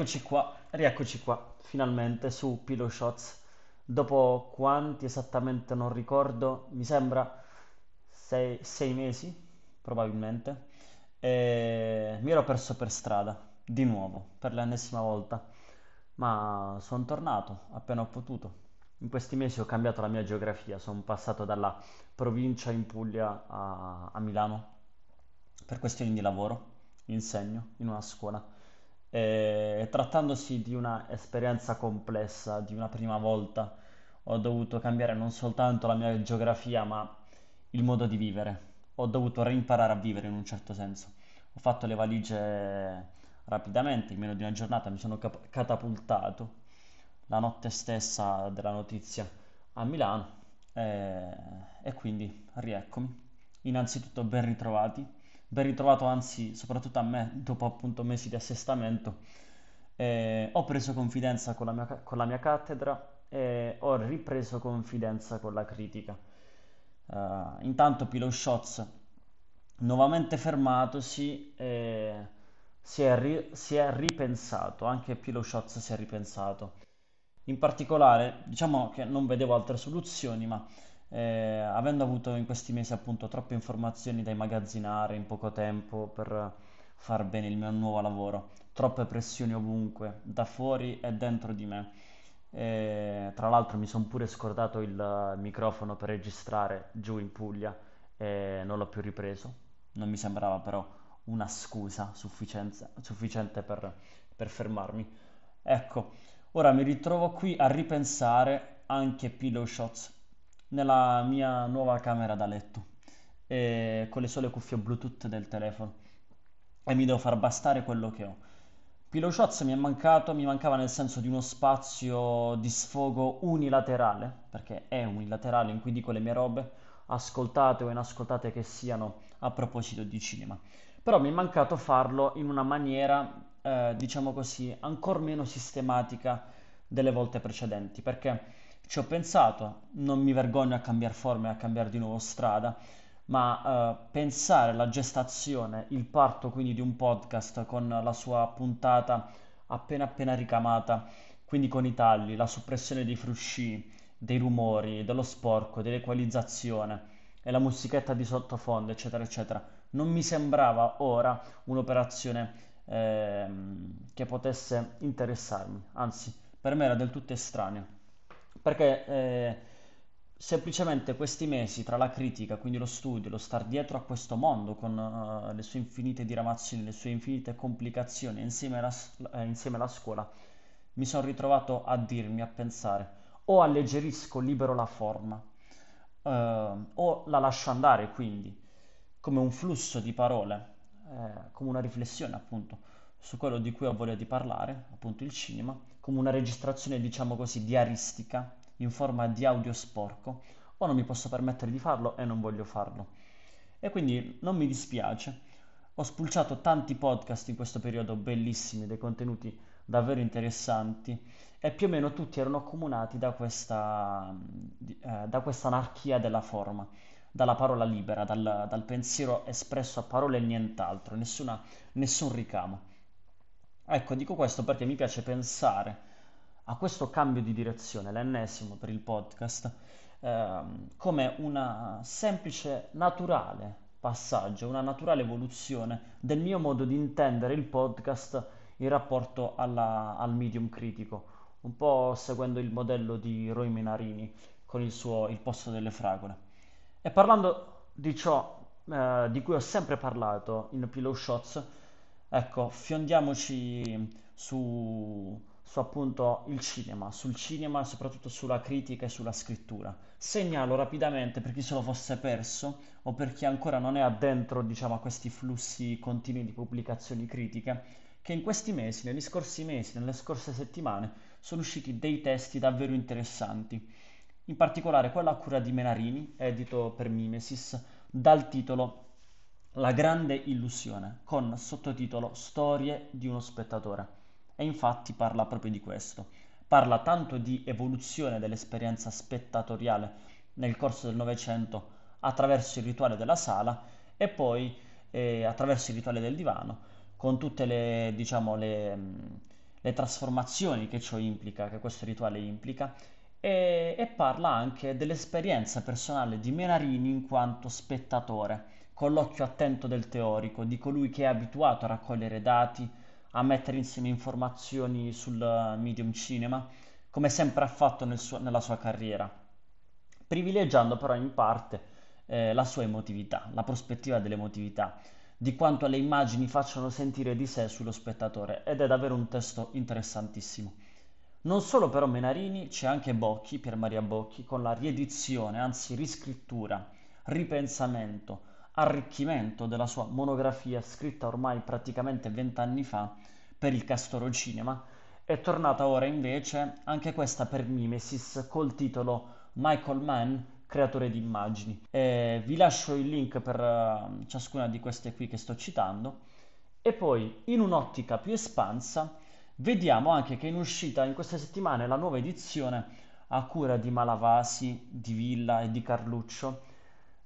Rieccoci qua, rieccoci qua, finalmente su Pillow Shots. Dopo quanti esattamente non ricordo, mi sembra sei, sei mesi, probabilmente. E mi ero perso per strada, di nuovo, per l'ennesima volta. Ma sono tornato appena ho potuto. In questi mesi ho cambiato la mia geografia, sono passato dalla provincia in Puglia a, a Milano per questioni di lavoro, insegno in una scuola e, trattandosi di un'esperienza complessa, di una prima volta, ho dovuto cambiare non soltanto la mia geografia, ma il modo di vivere. Ho dovuto reimparare a vivere in un certo senso. Ho fatto le valigie rapidamente, in meno di una giornata mi sono catapultato la notte stessa della notizia a Milano e, e quindi rieccomi. Innanzitutto ben ritrovati ben ritrovato anzi soprattutto a me dopo appunto mesi di assestamento. Eh, ho preso confidenza con la, mia, con la mia cattedra e ho ripreso confidenza con la critica. Uh, intanto Pillow Shots, nuovamente fermatosi, eh, si, è ri- si è ripensato, anche Pillow Shots si è ripensato. In particolare, diciamo che non vedevo altre soluzioni, ma eh, avendo avuto in questi mesi appunto troppe informazioni da immagazzinare in poco tempo per far bene il mio nuovo lavoro, troppe pressioni ovunque, da fuori e dentro di me. E, tra l'altro mi sono pure scordato il microfono per registrare giù in Puglia e non l'ho più ripreso. Non mi sembrava però una scusa sufficiente per, per fermarmi. Ecco, ora mi ritrovo qui a ripensare anche Pillow Shots nella mia nuova camera da letto e con le sole cuffie Bluetooth del telefono e mi devo far bastare quello che ho. Pillow Shots mi è mancato, mi mancava nel senso di uno spazio di sfogo unilaterale, perché è unilaterale in cui dico le mie robe, ascoltate o inascoltate che siano a proposito di cinema. Però mi è mancato farlo in una maniera, eh, diciamo così, ancora meno sistematica delle volte precedenti, perché ci ho pensato, non mi vergogno a cambiare forma e a cambiare di nuovo strada, ma eh, pensare la gestazione, il parto quindi di un podcast con la sua puntata appena appena ricamata, quindi con i tagli, la soppressione dei frusci, dei rumori, dello sporco, dell'equalizzazione e la musichetta di sottofondo, eccetera, eccetera, non mi sembrava ora un'operazione eh, che potesse interessarmi, anzi, per me era del tutto estranea perché eh, semplicemente questi mesi tra la critica, quindi lo studio, lo star dietro a questo mondo con uh, le sue infinite diramazioni, le sue infinite complicazioni insieme alla, eh, insieme alla scuola, mi sono ritrovato a dirmi, a pensare, o alleggerisco, libero la forma, uh, o la lascio andare quindi, come un flusso di parole, eh, come una riflessione appunto su quello di cui ho voglia di parlare, appunto il cinema, come una registrazione, diciamo così, diaristica in forma di audio sporco, o non mi posso permettere di farlo e non voglio farlo. E quindi non mi dispiace. Ho spulciato tanti podcast in questo periodo bellissimi, dei contenuti davvero interessanti e più o meno tutti erano accomunati da questa, eh, da questa anarchia della forma, dalla parola libera, dal, dal pensiero espresso a parole e nient'altro, nessuna, nessun ricamo. Ecco, dico questo perché mi piace pensare a questo cambio di direzione, l'ennesimo per il podcast, ehm, come una semplice, naturale passaggio, una naturale evoluzione del mio modo di intendere il podcast in rapporto alla, al medium critico, un po' seguendo il modello di Roy Menarini con il suo Il posto delle fragole. E parlando di ciò eh, di cui ho sempre parlato in Pillow Shots, Ecco, fiondiamoci su, su appunto il cinema, sul cinema, soprattutto sulla critica e sulla scrittura. Segnalo rapidamente per chi se lo fosse perso o per chi ancora non è addentro, diciamo, a questi flussi continui di pubblicazioni critiche, che in questi mesi, negli scorsi mesi, nelle scorse settimane, sono usciti dei testi davvero interessanti. In particolare quello a cura di Menarini, edito per Mimesis, dal titolo la grande illusione, con sottotitolo Storie di uno spettatore. E infatti parla proprio di questo. Parla tanto di evoluzione dell'esperienza spettatoriale nel corso del Novecento attraverso il rituale della sala e poi eh, attraverso il rituale del divano, con tutte le, diciamo, le, le trasformazioni che ciò implica, che questo rituale implica, e, e parla anche dell'esperienza personale di Menarini in quanto spettatore, con l'occhio attento del teorico, di colui che è abituato a raccogliere dati, a mettere insieme informazioni sul medium cinema, come sempre ha fatto nel suo, nella sua carriera, privilegiando però in parte eh, la sua emotività, la prospettiva dell'emotività, di quanto le immagini facciano sentire di sé sullo spettatore ed è davvero un testo interessantissimo. Non solo però Menarini, c'è anche Bocchi, Pier Maria Bocchi, con la riedizione, anzi riscrittura, ripensamento, arricchimento della sua monografia scritta ormai praticamente vent'anni fa per il Castoro Cinema, è tornata ora invece anche questa per Mimesis col titolo Michael Mann, creatore di immagini. E vi lascio il link per uh, ciascuna di queste qui che sto citando. E poi, in un'ottica più espansa, vediamo anche che è in uscita in queste settimane la nuova edizione a cura di Malavasi, di Villa e di Carluccio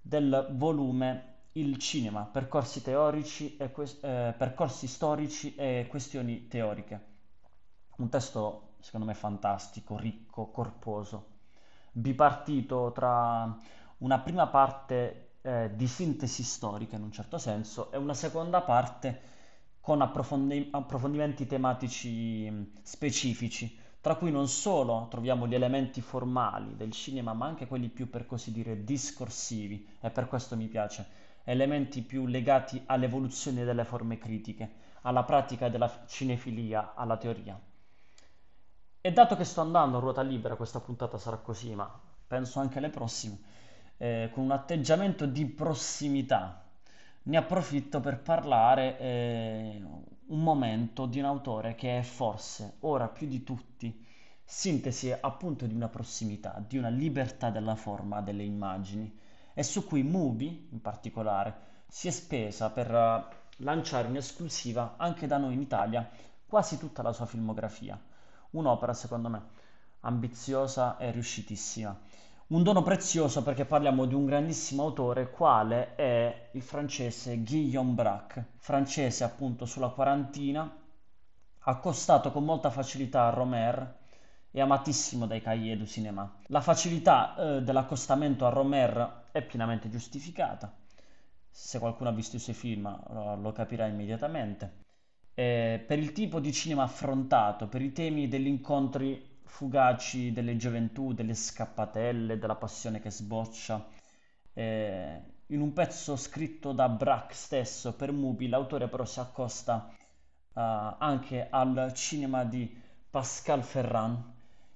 del volume Il cinema, percorsi teorici e que- eh, percorsi storici e questioni teoriche. Un testo secondo me fantastico, ricco, corposo bipartito tra una prima parte eh, di sintesi storica in un certo senso e una seconda parte con approfondi- approfondimenti tematici mm, specifici, tra cui non solo troviamo gli elementi formali del cinema, ma anche quelli più per così dire discorsivi, e per questo mi piace, elementi più legati all'evoluzione delle forme critiche, alla pratica della cinefilia, alla teoria. E dato che sto andando a ruota libera, questa puntata sarà così, ma penso anche alle prossime, eh, con un atteggiamento di prossimità, ne approfitto per parlare eh, un momento di un autore che è forse, ora più di tutti, sintesi appunto di una prossimità, di una libertà della forma delle immagini, e su cui Mubi, in particolare, si è spesa per uh, lanciare in esclusiva anche da noi in Italia quasi tutta la sua filmografia un'opera secondo me ambiziosa e riuscitissima. Un dono prezioso perché parliamo di un grandissimo autore quale è il francese Guillaume Braque, francese appunto sulla quarantina, accostato con molta facilità a Romer e amatissimo dai cahiers du cinéma. La facilità eh, dell'accostamento a Romer è pienamente giustificata. Se qualcuno ha visto i suoi film lo, capirà immediatamente eh, per il tipo di cinema affrontato, per i temi degli incontri fugaci delle gioventù, delle scappatelle, della passione che sboccia. Eh, in un pezzo scritto da Braque stesso per Mubi, l'autore però si accosta uh, anche al cinema di Pascal Ferrand,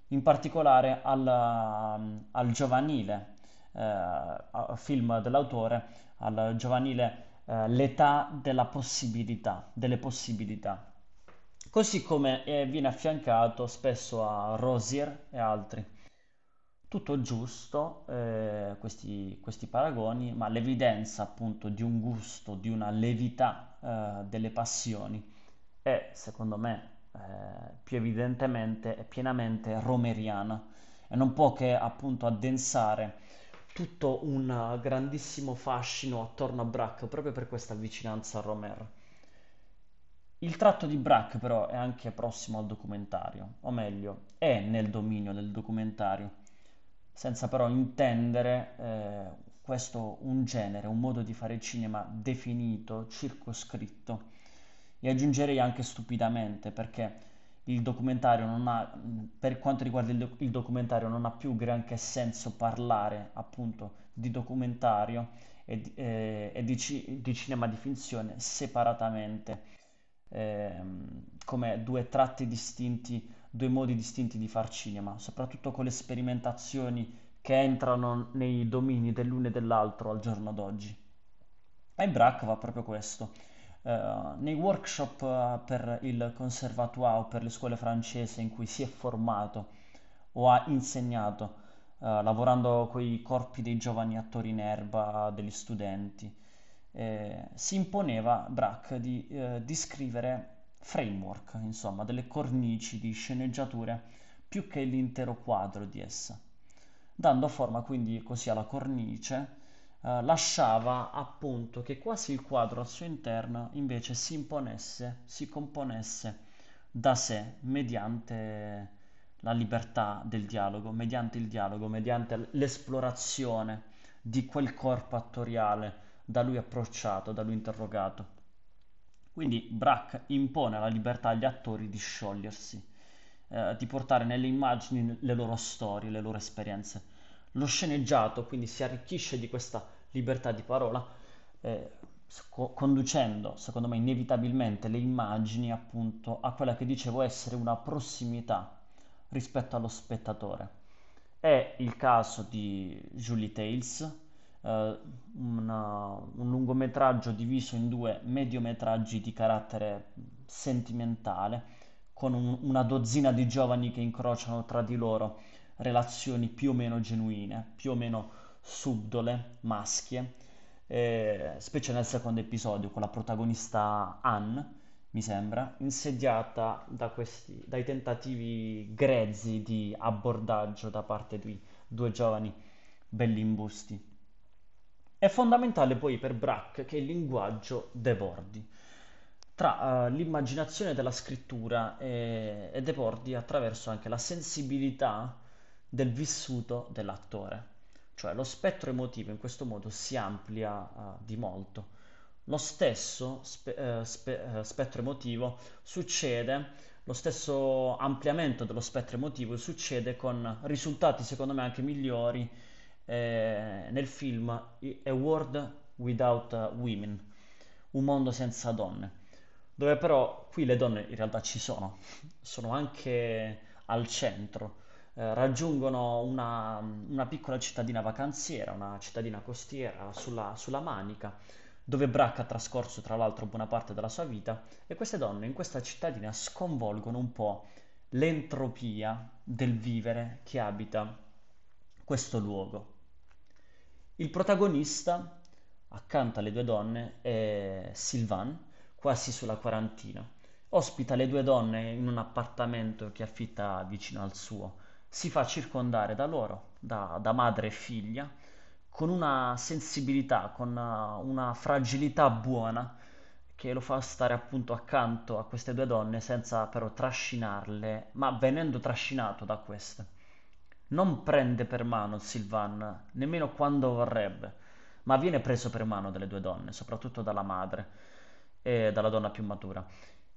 in particolare al, uh, al giovanile uh, film dell'autore, al giovanile eh, l'età della possibilità, delle possibilità. Così come eh, viene affiancato spesso a Rosier e altri. Tutto giusto, eh, questi, questi, paragoni, ma l'evidenza appunto di un gusto, di una levità eh, delle passioni è, secondo me, eh, più evidentemente e pienamente romeriana e non può che appunto addensare tutto un grandissimo fascino attorno a Braque proprio per questa vicinanza a Romer. Il tratto di Braque però è anche prossimo al documentario, o meglio, è nel dominio del documentario, senza però intendere eh, questo un genere, un modo di fare cinema definito, circoscritto, e aggiungerei anche stupidamente perché il documentario non ha, per quanto riguarda il, il, documentario, non ha più granché senso parlare appunto di documentario e, di, eh, e di, ci, di, cinema di finzione separatamente, eh, come due tratti distinti, due modi distinti di far cinema, soprattutto con le sperimentazioni che entrano nei domini dell'uno e dell'altro al giorno d'oggi. E Braque va proprio questo nei workshop uh, per il conservatoire o per le scuole francesi in cui si è formato o ha insegnato, uh, lavorando con i corpi dei giovani attori in erba, degli studenti, eh, si imponeva Braque di, di scrivere framework, insomma, delle cornici di sceneggiature più che l'intero quadro di essa, dando forma quindi così alla cornice eh, lasciava appunto che quasi il quadro al suo interno invece si imponesse, si componesse da sé mediante la libertà del dialogo, mediante il dialogo, mediante l'esplorazione di quel corpo attoriale da lui approcciato, da lui interrogato. Quindi Brack impone alla libertà agli attori di sciogliersi, eh, di portare nelle immagini le loro storie, le loro esperienze. Lo sceneggiato quindi si arricchisce di questa libertà di parola, eh, co- conducendo, secondo me, inevitabilmente le immagini appunto a quella che dicevo essere una prossimità rispetto allo spettatore. È il caso di Julie Tales, eh, una, un lungometraggio diviso in due mediometraggi di carattere sentimentale, con un, una dozzina di giovani che incrociano tra di loro relazioni più o meno genuine, più o meno subdole, maschie, eh, specie nel secondo episodio con la protagonista Anne, mi sembra, insediata da questi, dai tentativi grezzi di abbordaggio da parte di due giovani belli imbusti. È fondamentale poi per Braque che il linguaggio debordi tra uh, l'immaginazione della scrittura e, e debordi attraverso anche la sensibilità del vissuto dell'attore. Cioè lo spettro emotivo in questo modo si amplia uh, di molto lo stesso spe- eh, spe- eh, spettro emotivo succede, lo stesso ampliamento dello spettro emotivo succede con risultati secondo me anche migliori eh, nel film A World Without Women, Un mondo senza donne, dove però qui le donne in realtà ci sono, sono anche al centro, eh, raggiungono una, una, piccola cittadina vacanziera, una cittadina costiera sulla, sulla Manica, dove Brack ha trascorso tra l'altro buona parte della sua vita, e queste donne in questa cittadina sconvolgono un po' l'entropia del vivere che abita questo luogo. Il protagonista, accanto alle due donne, è Sylvain, quasi sulla quarantina. Ospita le due donne in un appartamento che affitta vicino al suo. Si fa circondare da loro, da, da madre e figlia, con una sensibilità, con una, una fragilità buona che lo fa stare appunto accanto a queste due donne senza però trascinarle, ma venendo trascinato da queste. Non prende per mano Silvan, nemmeno quando vorrebbe, ma viene preso per mano dalle due donne, soprattutto dalla madre e dalla donna più matura.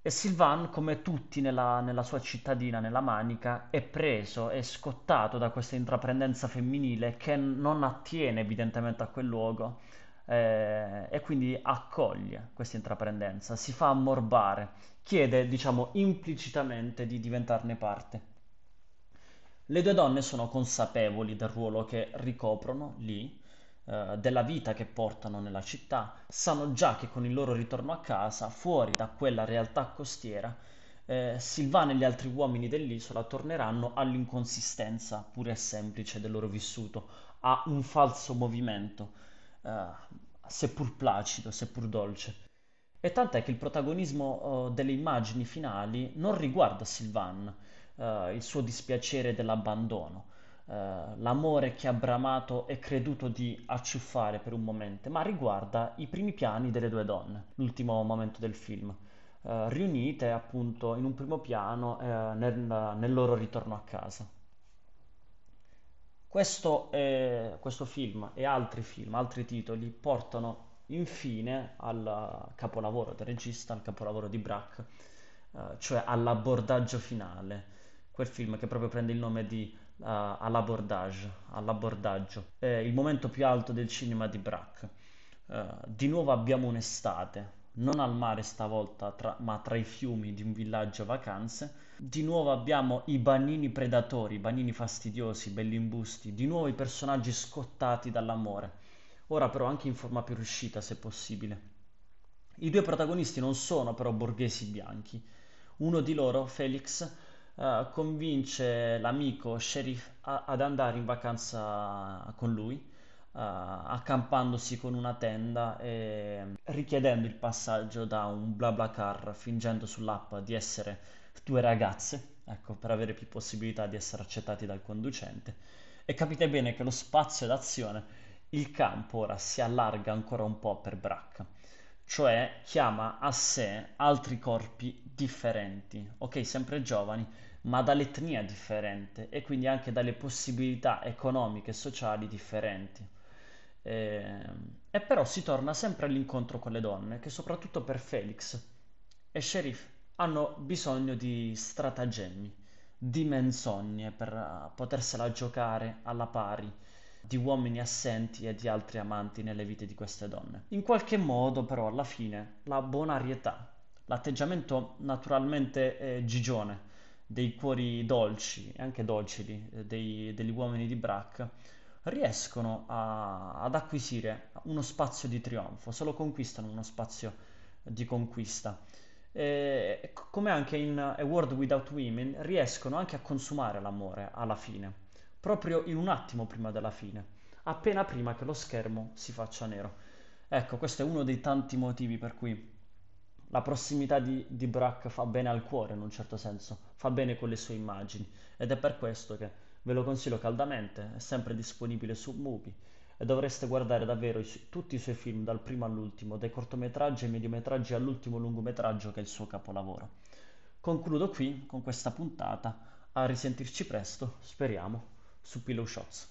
E Sylvain, come tutti nella, nella sua cittadina, nella Manica, è preso, è scottato da questa intraprendenza femminile che non attiene evidentemente a quel luogo eh, e quindi accoglie questa intraprendenza, si fa ammorbare, chiede, diciamo, implicitamente di diventarne parte. Le due donne sono consapevoli del ruolo che ricoprono lì eh, della vita che portano nella città, sanno già che con il loro ritorno a casa, fuori da quella realtà costiera, eh, Silvana e gli altri uomini dell'isola torneranno all'inconsistenza pura e semplice del loro vissuto, a un falso movimento, eh, seppur placido, seppur dolce. E tant'è che il protagonismo uh, delle immagini finali non riguarda Sylvain, uh, il suo dispiacere dell'abbandono, eh, l'amore che ha bramato e creduto di acciuffare per un momento, ma riguarda i primi piani delle due donne, l'ultimo momento del film, uh, riunite appunto in un primo piano uh, nel, nel, loro ritorno a casa. Questo, è, questo film e altri film, altri titoli portano infine al capolavoro del regista, al capolavoro di Brack, cioè all'abbordaggio finale, quel film che proprio prende il nome di uh, all'abordage, all'abbordaggio. È il momento più alto del cinema di Braque. Uh, di nuovo abbiamo un'estate, non al mare stavolta, tra, ma tra i fiumi di un villaggio vacanze. Di nuovo abbiamo i banini predatori, i banini fastidiosi, belli imbusti, di nuovo i personaggi scottati dall'amore. Ora però anche in forma più riuscita, se possibile. I due protagonisti non sono però borghesi bianchi. Uno di loro, Felix, uh, convince l'amico sheriff a- ad andare in vacanza con lui, uh, accampandosi con una tenda e richiedendo il passaggio da un BlaBlaCar, fingendo sull'app di essere due ragazze, ecco, per avere più possibilità di essere accettati dal conducente. E capite bene che lo spazio d'azione, il campo ora si allarga ancora un po' per Bracca cioè chiama a sé altri corpi differenti, ok, sempre giovani, ma dall'etnia differente e quindi anche dalle possibilità economiche e sociali differenti. Eh, e però si torna sempre all'incontro con le donne, che soprattutto per Felix e Sheriff hanno bisogno di stratagemmi, di menzogne per potersela giocare alla pari di uomini assenti e di altri amanti nelle vite di queste donne. In qualche modo però alla fine la bonarietà, l'atteggiamento naturalmente eh, gigione dei cuori dolci e anche docili eh, dei, degli uomini di Brack riescono a, ad acquisire uno spazio di trionfo, se lo conquistano uno spazio di conquista. E, come anche in A World Without Women riescono anche a consumare l'amore alla fine, proprio in un attimo prima della fine, appena prima che lo schermo si faccia nero. Ecco, questo è uno dei tanti motivi per cui la prossimità di, di Brack fa bene al cuore in un certo senso, fa bene con le sue immagini ed è per questo che ve lo consiglio caldamente, è sempre disponibile su Mubi e dovreste guardare davvero i, tutti i suoi film dal primo all'ultimo, dai cortometraggi ai mediometraggi all'ultimo lungometraggio che è il suo capolavoro. Concludo qui con questa puntata, a risentirci presto, speriamo, su Pillow Shots.